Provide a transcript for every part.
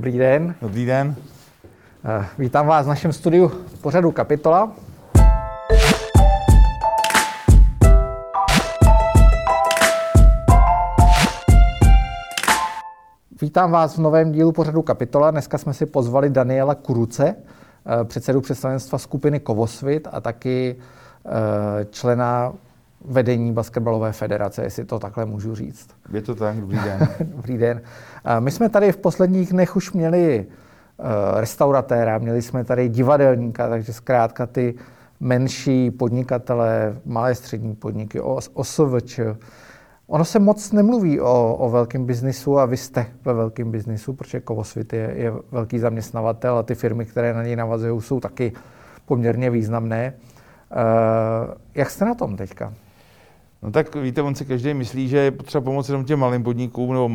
Dobrý den. Dobrý den. Eh, Vítám vás v našem studiu pořadu Kapitola. Vítám vás v novém dílu pořadu Kapitola. Dneska jsme si pozvali Daniela Kuruce, eh, předsedu představenstva skupiny Kovosvit a taky eh, člena vedení basketbalové federace, jestli to takhle můžu říct. Je to tak, dobrý den. Dobrý den. My jsme tady v posledních dnech už měli eh, restauratéra, měli jsme tady divadelníka, takže zkrátka ty menší podnikatele, malé střední podniky, os- OSVČ. Ono se moc nemluví o, o velkém biznisu a vy jste ve velkém biznisu, protože Kovosvit je, je velký zaměstnavatel a ty firmy, které na něj navazují, jsou taky poměrně významné. Eh, Jak jste na tom teďka? No tak víte, on si každý myslí, že je potřeba pomoct jenom těm malým podnikům nebo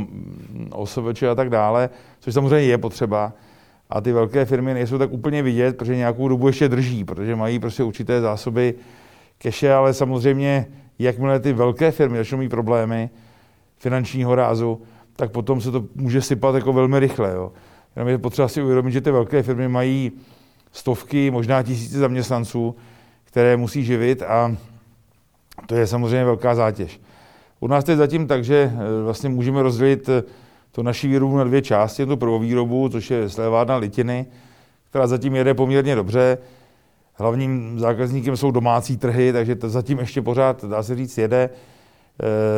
OSVČ a tak dále, což samozřejmě je potřeba. A ty velké firmy nejsou tak úplně vidět, protože nějakou dobu ještě drží, protože mají prostě určité zásoby keše, ale samozřejmě, jakmile ty velké firmy začnou mít problémy finančního rázu, tak potom se to může sypat jako velmi rychle. Jo. Jenom je potřeba si uvědomit, že ty velké firmy mají stovky, možná tisíce zaměstnanců, které musí živit a to je samozřejmě velká zátěž. U nás to je zatím tak, že eh, vlastně můžeme rozdělit eh, tu naši výrobu na dvě části. Tu prvovýrobu, což je slévárna litiny, která zatím jede poměrně dobře. Hlavním zákazníkem jsou domácí trhy, takže to zatím ještě pořád, dá se říct, jede.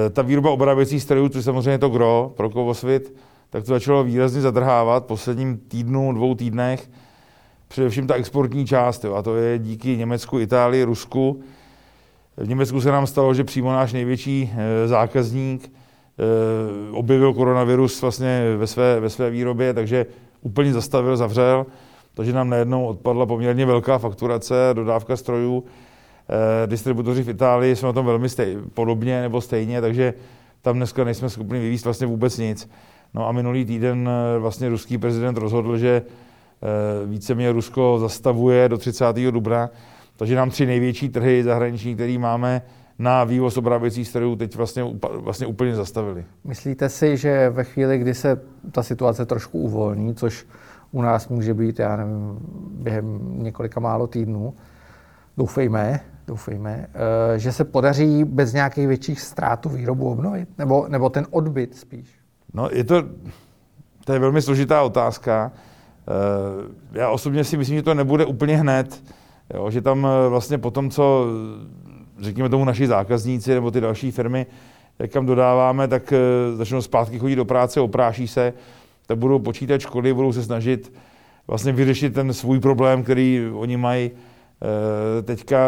E, ta výroba obráběcích strojů, což samozřejmě to gro pro Kovosvit, tak to začalo výrazně zadrhávat v posledním týdnu, dvou týdnech. Především ta exportní část, jo, a to je díky Německu, Itálii, Rusku. V Německu se nám stalo, že přímo náš největší e, zákazník e, objevil koronavirus vlastně ve své, ve své výrobě, takže úplně zastavil, zavřel, takže nám najednou odpadla poměrně velká fakturace, dodávka strojů. E, distributoři v Itálii jsou na tom velmi stej, podobně nebo stejně, takže tam dneska nejsme schopni vyvízt vlastně vůbec nic. No a minulý týden vlastně ruský prezident rozhodl, že e, víceméně Rusko zastavuje do 30. dubna, takže nám tři největší trhy zahraniční, které máme na vývoz obráběcích strojů, teď vlastně, vlastně úplně zastavili. Myslíte si, že ve chvíli, kdy se ta situace trošku uvolní, což u nás může být, já nevím, během několika málo týdnů, doufejme, doufejme, eh, že se podaří bez nějakých větších ztrát tu výrobu obnovit? Nebo, nebo ten odbyt spíš? No, je to, to je velmi složitá otázka. Eh, Já osobně si myslím, že to nebude úplně hned, jo, že tam eh, vlastně po tom, co řekněme tomu naši zákazníci nebo ty další firmy, jak kam dodáváme, tak eh, začnou zpátky chodit do práce, opráší se, tak budou počítat škody, budou se snažit vlastně vyřešit ten svůj problém, který oni mají eh, teďka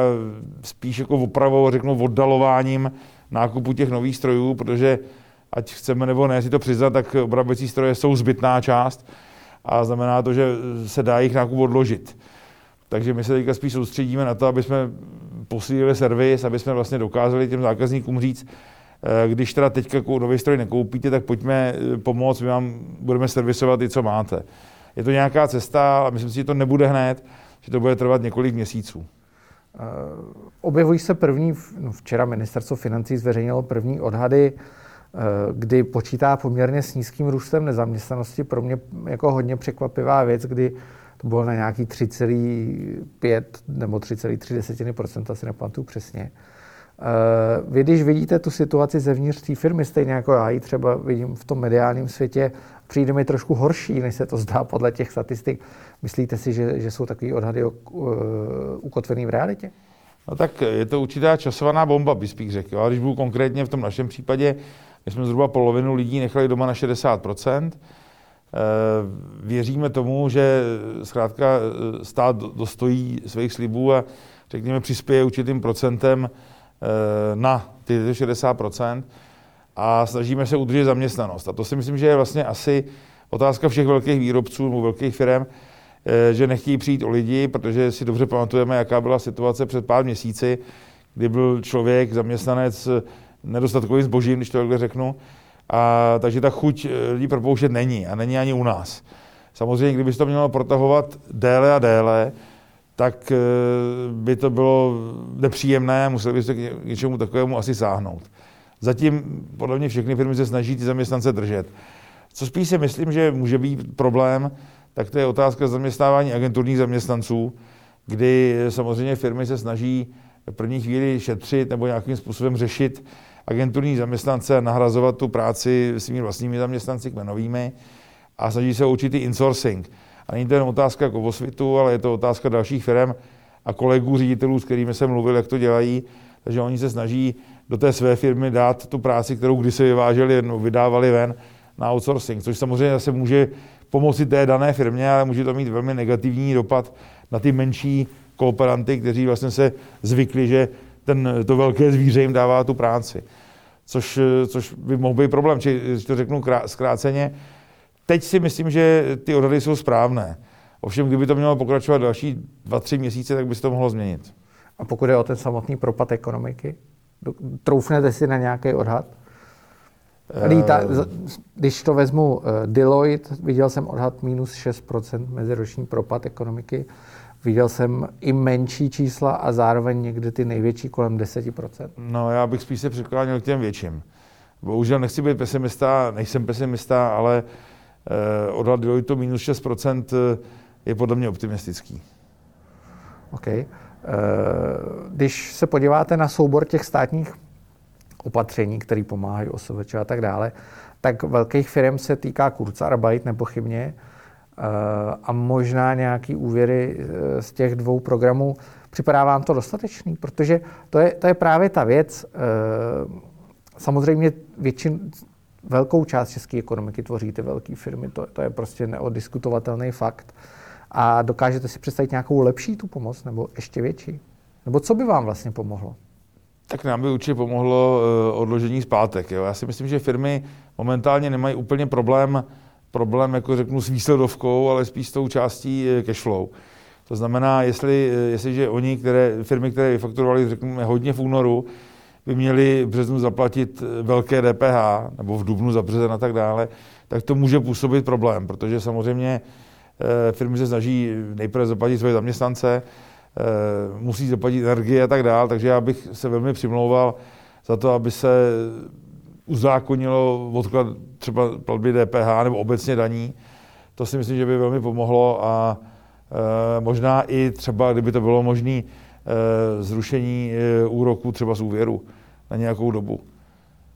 spíš jako opravou, řeknu oddalováním nákupu těch nových strojů, protože ať chceme nebo ne si to přiznat, tak obráběcí stroje jsou zbytná část a znamená to, že se dá jich nákup odložit. Takže my se teďka spíš soustředíme na to, aby jsme posílili servis, aby jsme vlastně dokázali těm zákazníkům říct, eh, když teda teďka nový stroj nekoupíte, tak pojďme eh, pomoct, my vám budeme servisovat i co máte. Je to nějaká cesta, ale myslím si, že to nebude hned, že to bude trvat několik měsíců. Eh, Objevují se první, no včera ministerstvo financí zveřejnilo první odhady, kdy počítá poměrně s nízkým růstem nezaměstnanosti. Pro mě jako hodně překvapivá věc, kdy bylo na nějaký 3,5 nebo 3,3 si nepamatuju přesně. Eh, Vy, když vidíte tu situaci zevnitř té firmy, stejně jako já ji třeba vidím v tom mediálním světě, přijde mi trošku horší, než se to zdá podle těch statistik. Myslíte si, že, že jsou takové odhady uh, ukotvený v realitě? No tak je to určitá časovaná bomba, bych spíš řekl. A když budu konkrétně v tom našem případě, my jsme zhruba polovinu lidí nechali doma na 60%. Eh, Věříme tomu, že zkrátka eh, stát dostojí svých slibů a řekněme přispěje určitým procentem eh, na ty 60% a snažíme se udržet zaměstnanost. A to si myslím, že je vlastně asi otázka všech velkých výrobců nebo velkých firm, že nechtějí přijít o lidi, protože si dobře pamatujeme, jaká byla situace před pár měsíci, kdy byl člověk, zaměstnanec nedostatkovým zbožím, když to takhle řeknu, a takže ta chuť eh, lidí propouštět není a není ani u nás. Samozřejmě, kdyby se to mělo protahovat déle a déle, tak eh, by to bylo nepříjemné, museli by se k ně- k něčemu takovému asi sáhnout. Zatím podle mě všechny firmy se snaží ty zaměstnance držet. Co spíš si myslím, že může být problém, tak to je otázka zaměstnávání agenturních zaměstnanců, kdy samozřejmě firmy se snaží v první chvíli šetřit nebo nějakým způsobem řešit agenturní zaměstnance a nahrazovat tu práci svými vlastními zaměstnanci kmenovými a snaží se určitý insourcing. A není to jen otázka Kovosvitu, ale je to otázka dalších firm a kolegů ředitelů, s kterými jsem mluvil, jak to dělají. Takže oni se snaží do té své firmy dát tu práci, kterou kdysi vyváželi, no, vydávali ven na outsourcing, což samozřejmě zase může pomoci té dané firmě, ale může to mít velmi negativní dopad na ty menší kooperanty, kteří vlastně se zvykli, že ten, to velké zvíře jim dává tu práci. Což, což by mohl být problém, či to řeknu zkráceně. Teď si myslím, že ty odhady jsou správné. Ovšem, kdyby to mělo pokračovat další dva, tři měsíce, tak by se to mohlo změnit. A pokud je o ten samotný propad ekonomiky, troufnete si na nějaký odhad? Líta, eh. když to vezmu eh, Deloitte, viděl jsem odhad minus 6% meziroční propad ekonomiky. Viděl jsem i menší čísla a zároveň někdy ty největší kolem 10%. No já bych spíš se přikláněl k těm větším. Bohužel nechci být pesimista, nejsem pesimista, ale eh, odhad Deloitte minus 6% eh, je podle mě optimistický. OK. Eh, když se podíváte na soubor těch státních opatření, které pomáhají OSVČ a tak dále, tak velkých firm se týká Kurzarbeit nepochybně eh, a možná nějaký úvěry eh, z těch dvou programů. Připadá vám to dostatečný? Protože to je, to je právě ta věc. Samozřejmě většin, velkou část české ekonomiky tvoří ty velké firmy, to, to je prostě neodiskutovatelný fakt. A dokážete si představit nějakou lepší tu pomoc, nebo ještě větší? Nebo co by vám vlastně pomohlo? Tak nám by určitě pomohlo uh, odložení zpátek. Jo. Já si myslím, že firmy momentálně nemají úplně problém, problém jako řeknu, s výsledovkou, ale spíš s tou částí uh, cash flow. To znamená, jestli, uh, jestliže oni, které, firmy, které vyfakturovali, řekněme, hodně v únoru, by měli v březnu zaplatit velké DPH, nebo v dubnu za březen a tak dále, tak to může působit problém, protože samozřejmě Eh, firmy se snaží nejprve zaplatit svoje zaměstnance, eh, musí zaplatit energie a tak dále, takže já bych se velmi přimlouval za to, aby se uzákonilo odklad třeba platby DPH nebo obecně daní. To si myslím, že by velmi pomohlo a e, možná i třeba, kdyby to bylo možné, e, zrušení e, úroků třeba z úvěru na nějakou dobu.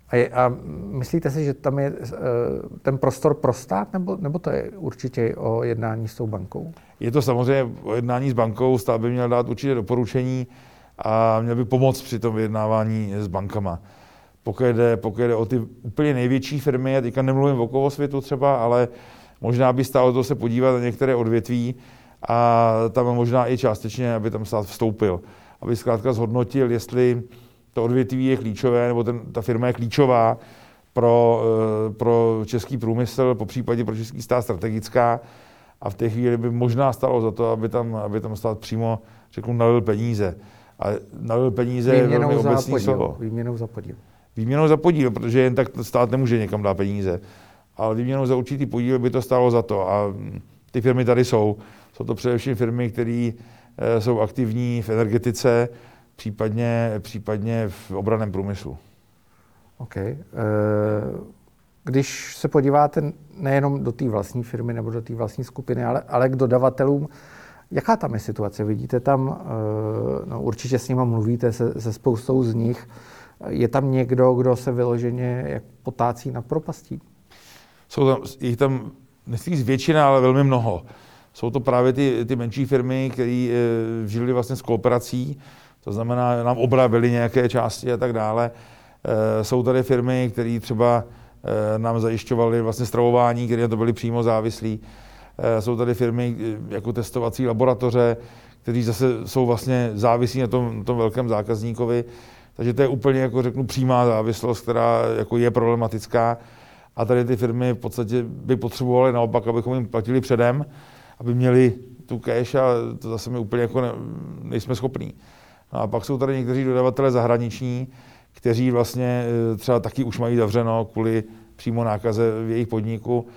A, je, a myslíte si, že tam je ten prostor pro stát, nebo, nebo to je určitě o jednání s tou bankou? Je to samozřejmě o jednání s bankou, stát by měl dát určitě doporučení a měl by pomoct při tom vyjednávání s bankama. Pokud jde, pokud jde o ty úplně největší firmy, já teďka nemluvím o světu třeba, ale možná by stálo to se podívat na některé odvětví a tam možná i částečně, aby tam stát vstoupil. Aby zkrátka zhodnotil, jestli to odvětví je klíčové, nebo ten, ta firma je klíčová pro, eh, pro český průmysl, po případě pro český stát strategická a v té chvíli by možná stalo za to, aby tam, aby tam stát přímo, řeknu, nalil peníze. A nalil peníze je velmi obecný slovo. Výměnou za podíl. Výměnou za podíl, protože jen tak stát nemůže někam dát peníze. Ale výměnou za určitý podíl by to stálo za to. A ty firmy tady jsou. Jsou to především firmy, které eh, jsou aktivní v energetice, případně, případně v obraném průmyslu. OK. Eh, když se podíváte nejenom do té vlastní firmy nebo do té vlastní skupiny, ale, ale k dodavatelům, jaká tam je situace? Vidíte tam, eh, no určitě s nimi mluvíte se, se spoustou z nich, je tam někdo, kdo se vyloženě jak potácí nad propastí? Jsou tam, jich tam, nechci většina, ale velmi mnoho. Jsou to právě ty, ty menší firmy, které e, žili vlastně s kooperací, to znamená, nám obravili nějaké části a tak dále. Eh, jsou tady firmy, které třeba eh, nám zajišťovaly vlastně stravování, které to byly přímo závislí. Eh, jsou tady firmy jako testovací laboratoře, kteří zase jsou vlastně závislí na tom, tom velkém zákazníkovi. Takže to je úplně, jako řeknu, přímá závislost, která jako je problematická. A tady ty firmy v podstatě by potřebovaly naopak, abychom jim platili předem, aby měli tu cash a to zase my úplně jako ne, nejsme schopní. No a pak jsou tady někteří dodavatelé zahraniční, kteří vlastně e, třeba taky už mají zavřeno kvůli přímo nákaze v jejich podniku.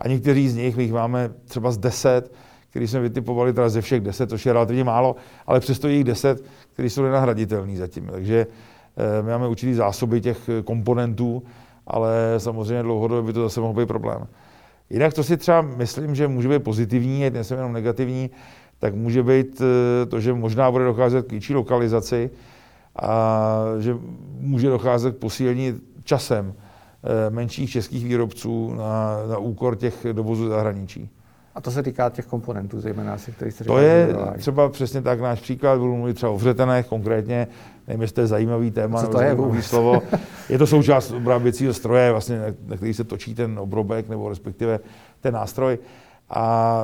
A někteří z nich, my jich máme třeba z deset, který jsme vytipovali teda ze všech deset, což je relativně málo, ale přesto jich deset, který jsou nenahraditelný zatím. Takže e, my máme určitý zásoby těch komponentů, ale samozřejmě dlouhodobě by to zase mohl být problém. Jinak to si třeba myslím, že může být pozitivní, nejsem jenom negativní, tak může být eh, to, že možná bude docházet k větší lokalizaci a že může docházet k posílení časem eh, menších českých výrobců na, na úkor těch dovozů zahraničí. A to se týká těch komponentů, zejména asi, který se To je třeba přesně tak náš příklad, budu mluvit třeba o vřetenech konkrétně, nevím, jestli to je zajímavý téma, Co to je slovo. Je to součást obráběcího stroje, vlastně, na který se točí ten obrobek, nebo respektive ten nástroj. A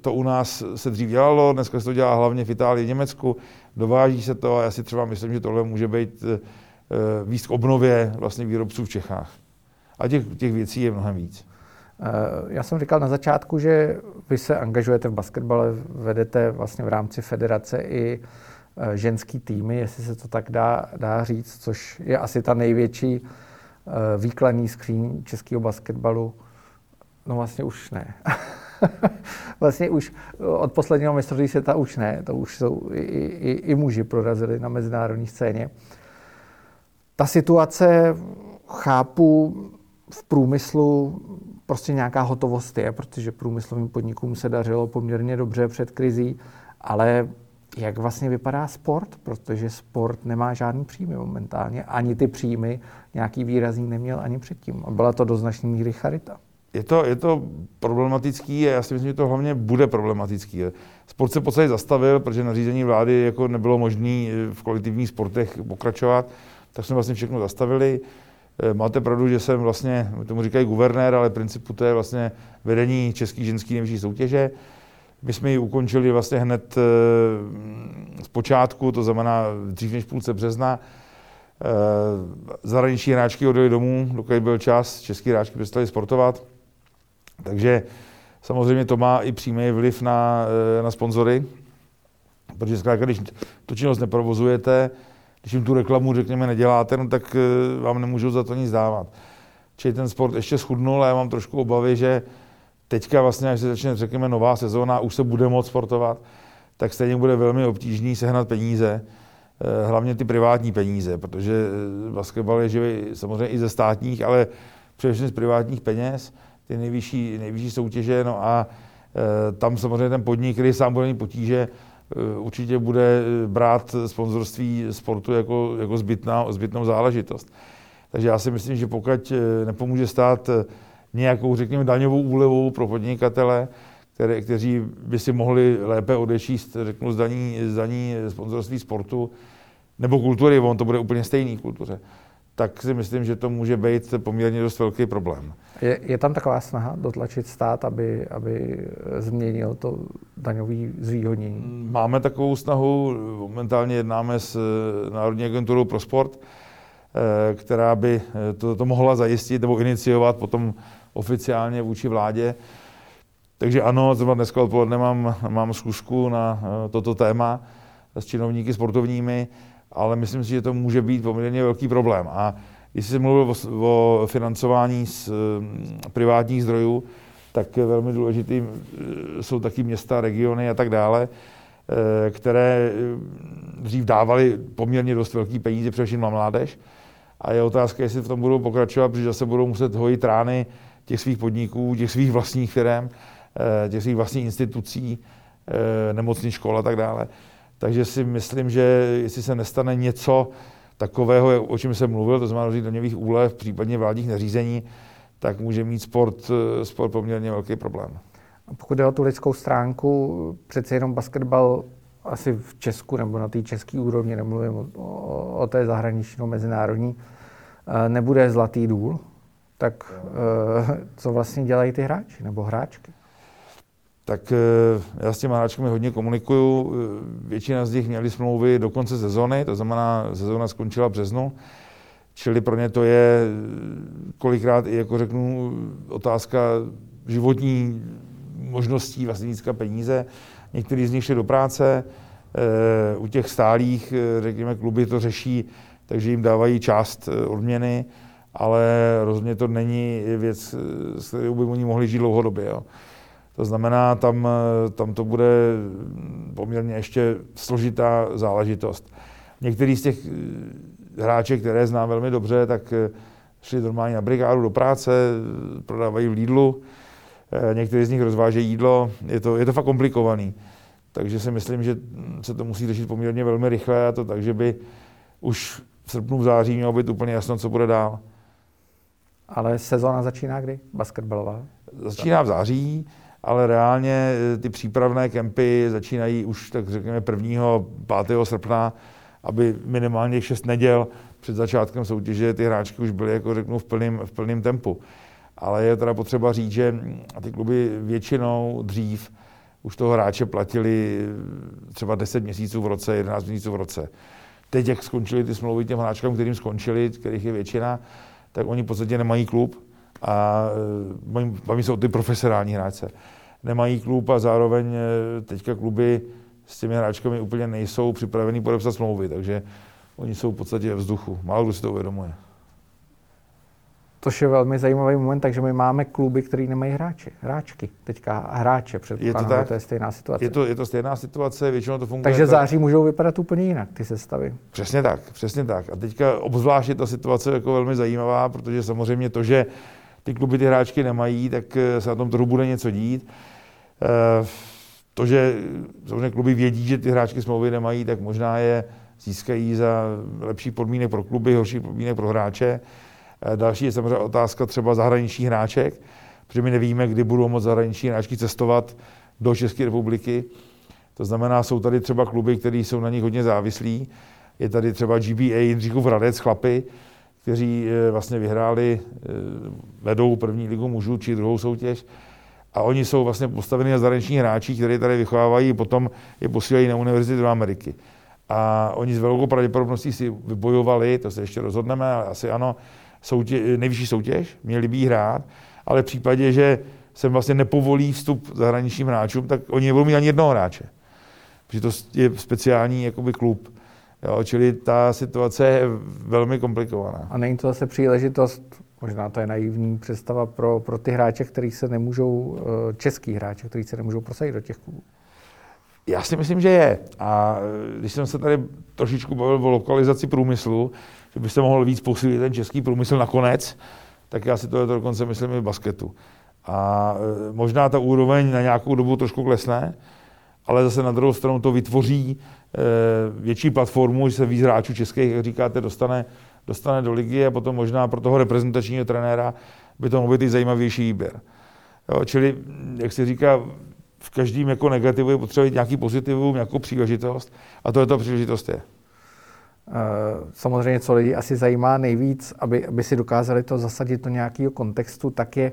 to u nás se dřív dělalo, dneska se to dělá hlavně v Itálii, Německu, dováží se to a já si třeba myslím, že tohle může být eh, víc k obnově vlastně výrobců v Čechách. A těch, těch věcí je mnohem víc. Eh, já jsem říkal na začátku, že vy se angažujete v basketbale, vedete vlastně v rámci federace i eh, ženský týmy, jestli se to tak dá, dá říct, což je asi ta největší výkladní skříň českého basketbalu. No vlastně už ne. vlastně už od posledního mistrovství světa už ne, to už jsou i, i, i muži prorazili na mezinárodní scéně. Ta situace, chápu, v průmyslu prostě nějaká hotovost je, protože průmyslovým podnikům se dařilo poměrně dobře před krizí, ale jak vlastně vypadá sport, protože sport nemá žádný příjmy momentálně, ani ty příjmy nějaký výrazný neměl ani předtím. A byla to do značné míry charita je to, je to problematický a já si myslím, že to hlavně bude problematický. Sport se v podstatě zastavil, protože nařízení vlády jako nebylo možné v kolektivních sportech pokračovat, tak jsme vlastně všechno zastavili. Eh, máte pravdu, že jsem vlastně, tomu říkají guvernér, ale principu to je vlastně vedení Český ženský nejvyšší soutěže. My jsme ji ukončili vlastně hned eh, z počátku, to znamená dřív než půlce března. Eh, zahraniční hráčky odjeli domů, dokud byl čas, český hráčky přestali sportovat. Takže samozřejmě to má i přímý vliv na, na sponzory, protože zkrátka, když tu činnost neprovozujete, když jim tu reklamu, řekněme, neděláte, no, tak eh, vám nemůžou za to nic dávat. Čili ten sport ještě schudnul a já mám trošku obavy, že teďka vlastně, až se začne, řekněme, nová sezóna, už se bude moct sportovat, tak stejně bude velmi obtížný sehnat peníze, eh, hlavně ty privátní peníze, protože basketbal je živý samozřejmě i ze státních, ale především z privátních peněz ty nejvyšší, nejvyšší soutěže. No a tam samozřejmě ten podnik, který sám bude mít potíže, určitě bude brát sponzorství sportu jako, jako zbytná, zbytnou záležitost. Takže já si myslím, že pokud e, nepomůže stát nějakou, řekněme, daňovou úlevou pro podnikatele, které, kteří by si mohli lépe odečíst, řeknu, zdaní, zdaní sponzorství sportu nebo kultury, on to bude úplně stejný kultuře, tak si myslím, že to může být poměrně dost velký problém. Je, je tam taková snaha dotlačit stát, aby, aby změnil to daňové zvýhodnění? Máme takovou snahu, momentálně jednáme s eh, Národní agenturou pro sport, eh, která by eh, to, to mohla zajistit nebo iniciovat potom oficiálně vůči vládě. Takže ano, zrovna dneska odpoledne mám, mám zkusku na toto téma s činovníky sportovními, ale myslím si, že to může být poměrně velký problém. A když jsem mluvil o, o financování z mm, privátních zdrojů, tak velmi důležitý e, jsou taky města, regiony a tak dále, e, které e, dřív dávaly poměrně dost velký peníze, především na mládež. A je otázka, jestli v tom budou pokračovat, protože zase budou muset hojit rány těch svých podniků, těch svých vlastních firm, těch svých vlastních institucí, nemocných škol a tak dále. Takže si myslím, že jestli se nestane něco takového, o čem jsem mluvil, to znamená rozdělení daňových úlev, případně vládních nařízení, tak může mít sport, sport poměrně velký problém. A pokud jde o tu lidskou stránku, přece jenom basketbal asi v Česku nebo na té české úrovni, nemluvím o, o, té zahraniční mezinárodní, eh, nebude zlatý důl, tak eh, co vlastně dělají ty hráči nebo hráčky? Tak eh, já s těmi hráčkami hodně komunikuju. Eh, většina z nich měli smlouvy do konce sezony, to znamená, sezóna skončila v březnu, čili pro ně to je eh, kolikrát i, jako řeknu, otázka životní možností vlastně získat peníze. Někteří z nich šli do práce, u těch stálých, řekněme, kluby to řeší, takže jim dávají část odměny, ale rozhodně to není věc, s kterou by oni mohli žít dlouhodobě. Jo. To znamená, tam, tam to bude poměrně ještě složitá záležitost. Některý z těch eh, hráček, které znám velmi dobře, tak eh, šli normálně na brigádu do práce, prodávají v Lidlu, někteří z nich rozvážejí jídlo, je to, je to fakt komplikovaný. Takže si myslím, že se to musí řešit poměrně velmi rychle a to tak, že by už v srpnu, v září mělo být úplně jasno, co bude dál. Ale sezóna začíná kdy? Basketbalová? Začíná v září, ale reálně eh, ty přípravné kempy začínají už, tak řekněme, 1. 5. srpna, aby minimálně 6 neděl před začátkem soutěže ty hráčky už byly, jako řeknu, v plném, v plném tempu. Ale je teda potřeba říct, že ty kluby většinou dřív už toho hráče platili eh, třeba 10 měsíců v roce, 11 měsíců v roce. Teď, jak skončili ty smlouvy těm hráčkám, kterým skončili, kterých je většina, tak oni v podstatě nemají klub a eh, baví se o ty profesionální hráče. Nemají klub a zároveň eh, teďka kluby s těmi hráčkami úplně nejsou připravení podepsat smlouvy, takže oni jsou v podstatě ve vzduchu. Málo kdo si to uvědomuje. To je velmi zajímavý moment, takže my máme kluby, které nemají hráče, hráčky. Teďka hráče, předpokládám, je to, tak? to je stejná situace. Je to, je to stejná situace, většinou to funguje. Takže září můžou vypadat úplně jinak, ty sestavy. Přesně tak, přesně tak. A teďka obzvlášť je ta situace jako velmi zajímavá, protože samozřejmě to, že ty kluby ty hráčky nemají, tak eh, se na tom trhu bude něco dít. Eh, to, že samozřejmě kluby vědí, že ty hráčky smlouvy nemají, tak možná je získají za lepší podmínek pro kluby, horší podmínek pro hráče. Eh, další je samozřejmě otázka třeba zahraničních hráček, protože my nevíme, kdy budou moct zahraniční hráčky cestovat do České republiky. To znamená, jsou tady třeba kluby, které jsou na nich hodně závislí. Je tady třeba GBA Jindříkův Hradec, chlapy, kteří eh, vlastně vyhráli, eh, vedou první ligu mužů či druhou soutěž. A oni jsou vlastně postaveni na zahraniční hráči, kteří tady vychovávají, potom je posílají na univerzitu do Ameriky. A oni s velkou pravděpodobností si vybojovali, to se ještě rozhodneme, ale asi ano, soutě, nejvyšší soutěž, měli by hrát, ale v případě, že se vlastně nepovolí vstup zahraničním hráčům, tak oni nebudou mít ani jednoho hráče. Protože to je speciální jakoby klub. Jo, čili ta situace je velmi komplikovaná. A není to zase příležitost, možná to je naivní představa pro, pro ty hráče, kteří se nemůžou, eh, český hráče, kteří se nemůžou prosadit do těch klubů. Já si myslím, že je. A když jsem se tady trošičku bavil o lokalizaci průmyslu, že by se mohl víc posílit ten český průmysl nakonec, tak já si to dokonce myslím i v basketu. A e, možná ta úroveň na nějakou dobu trošku klesne, ale zase na druhou stranu to vytvoří e, větší platformu, že se víc hráčů českých, jak říkáte, dostane, dostane do ligy a potom možná pro toho reprezentačního trenéra by to mohl být i zajímavější výběr. Jo, čili, jak se říká, v každém jako negativu je potřeba nějaký pozitivum, nějakou příležitost a to je ta příležitost je. Eh, samozřejmě, co lidi asi zajímá nejvíc, aby, aby si dokázali to zasadit do nějakého kontextu, tak je,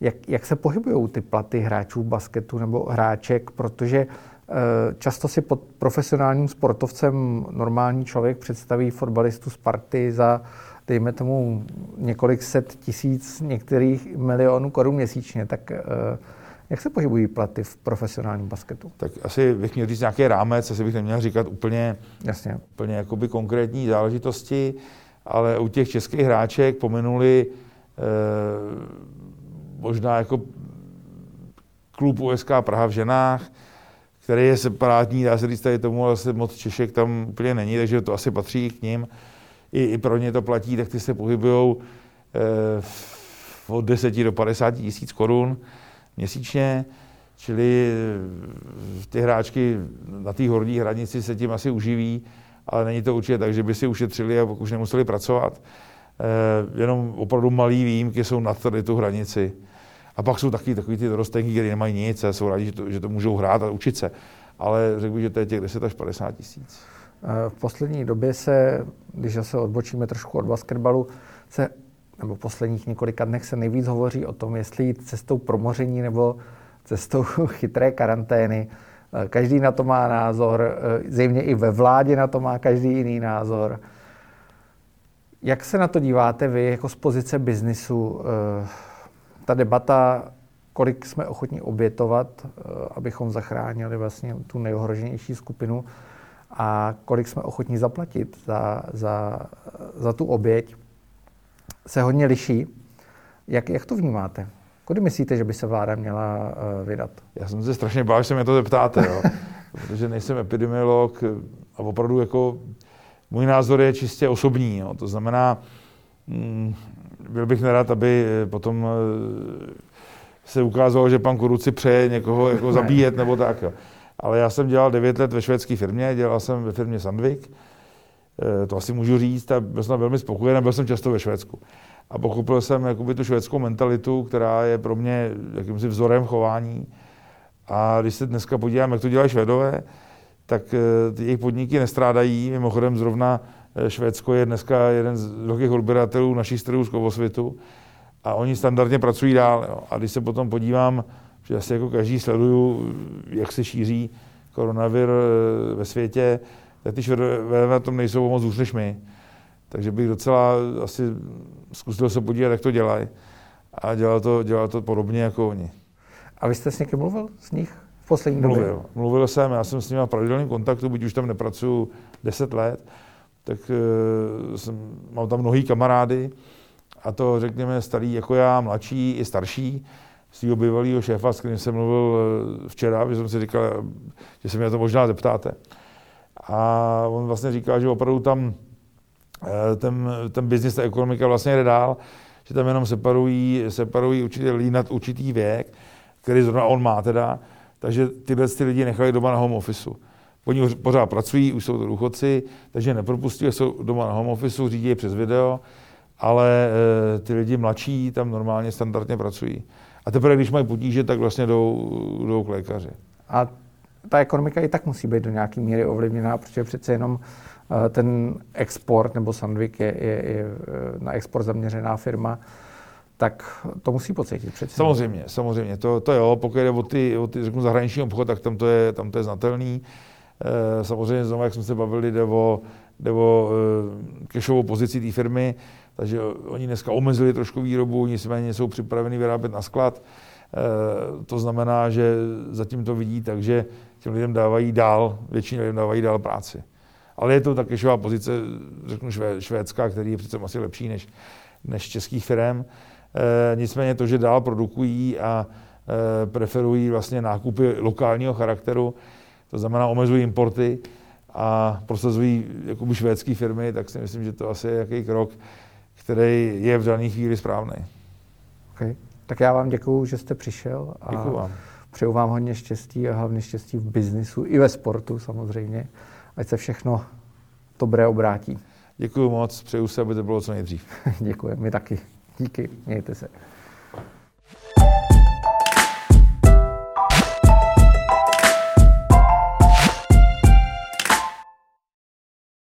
jak, jak se pohybují ty platy hráčů basketu nebo hráček, protože eh, často si pod profesionálním sportovcem normální člověk představí fotbalistu Sparty za, dejme tomu, několik set tisíc, některých milionů korun měsíčně, tak eh, jak se pohybují platy v profesionálním basketu? Tak asi bych měl říct nějaký rámec, asi bych neměl říkat úplně, Jasně. úplně jakoby konkrétní záležitosti, ale u těch českých hráček pominuli eh, možná jako klub USK Praha v ženách, který je separátní, dá se říct tady tomu, ale se moc Češek tam úplně není, takže to asi patří k ním. I, i pro ně to platí, tak ty se pohybují eh, od 10 do 50 tisíc korun měsíčně, čili eh, ty hráčky na té horní hranici se tím asi uživí, ale není to určitě tak, že by si ušetřili a už nemuseli pracovat. Eh, jenom opravdu malý výjimky jsou nad tady tu hranici. A pak jsou taky takový ty dorostenky, kteří nemají nic a jsou rádi, že to, že to můžou hrát a učit se. Ale řekl bych, že to je těch 10 až 50 tisíc. Eh, v poslední době se, když se odbočíme trošku od basketbalu, se nebo posledních několika dnech se nejvíc hovoří o tom, jestli jít cestou promoření nebo cestou chytré karantény. Eh, každý na to má názor, eh, zejmě i ve vládě na to má každý jiný názor. Jak se na to díváte vy jako z pozice biznisu? Eh, ta debata, kolik jsme ochotní obětovat, abychom zachránili vlastně tu nejohroženější skupinu a kolik jsme ochotní zaplatit za, za, za tu oběť, se hodně liší. Jak, jak to vnímáte? Kudy myslíte, že by se vláda měla uh, vydat? Já jsem se strašně bál, že se mě to zeptáte, jo. protože nejsem epidemiolog a opravdu jako můj názor je čistě osobní. Jo. To znamená, mm, byl bych nerad, aby potom eh, se ukázalo, že pan Kuruci přeje někoho jako zabíjet nebo tak. Jo. Ale já jsem dělal 9 let ve švédské firmě, dělal jsem ve firmě Sandvik, eh, to asi můžu říct, a byl jsem velmi spokojený, byl jsem často ve Švédsku. A pochopil jsem jakoby tu švédskou mentalitu, která je pro mě jakýmsi vzorem chování. A když se dneska podívám, jak to dělají Švédové, tak eh, ty jejich podniky nestrádají. Mimochodem zrovna eh, Švédsko je dneska jeden z velkých odběratelů našich strojů z kovosvětu a oni standardně pracují dál. Jo. A když se potom podívám, že asi jako každý sleduju, jak se šíří koronavir eh, ve světě, tak ty Švédové na tom nejsou moc hůř než my. Takže bych docela asi zkusil se podívat, jak to dělají. A dělal to, dělal to podobně jako oni. A vy jste s někým mluvil z nich v poslední době? Mluvil. Mluvil jsem, já jsem s nimi v pravidelném kontaktu, byť už tam nepracuju 10 let, tak uh, jsem, mám tam mnohý kamarády, a to řekněme starý jako já, mladší i starší, svého bývalého šéfa, s kterým jsem mluvil eh, včera, že jsem si říkal, že se mě to možná zeptáte. A on vlastně říkal, že opravdu tam eh, ten, ten biznis, ta ekonomika vlastně jde dál, že tam jenom separují, separují určitě lidi nad určitý věk, který zrovna on má teda, takže tyhle ty lidi nechali doma na home officeu. Oni pořád pracují, už jsou to důchodci, takže nepropustí, jsou doma na home officeu, řídí je přes video, ale e, ty lidi mladší tam normálně standardně pracují. A teprve, když mají potíže, tak vlastně jdou, jdou k lékaři. A ta ekonomika i tak musí být do nějaké míry ovlivněná, protože přece jenom e, ten export, nebo Sandvik je, je, je e, na export zaměřená firma, tak to musí pocítit přece. Samozřejmě, samozřejmě. To, to jo, pokud jde o ty, o ty řeknu, zahraniční obchod, tak tam to je, tam to je znatelný. E, samozřejmě znovu, jak jsme se bavili, jde o, jde o e, cashovou pozici té firmy, takže oni dneska omezili trošku výrobu, nicméně jsou připraveni vyrábět na sklad. E, to znamená, že zatím to vidí, takže těm lidem dávají dál, většině lidem dávají dál práci. Ale je to ta cashová pozice, řeknu švédská, který je přece asi lepší než, než českých firm. Nicméně to, že dál produkují a preferují vlastně nákupy lokálního charakteru, to znamená omezují importy a prosazují jakoby švédské firmy, tak si myslím, že to asi je jaký krok, který je v dané chvíli správný. Okay. Tak já vám děkuju, že jste přišel. A děkuju vám. Přeju vám hodně štěstí a hlavně štěstí v biznisu i ve sportu samozřejmě. Ať se všechno dobré obrátí. Děkuji moc, přeju se, aby to bylo co nejdřív. Děkuji, my taky. Díky, mějte se.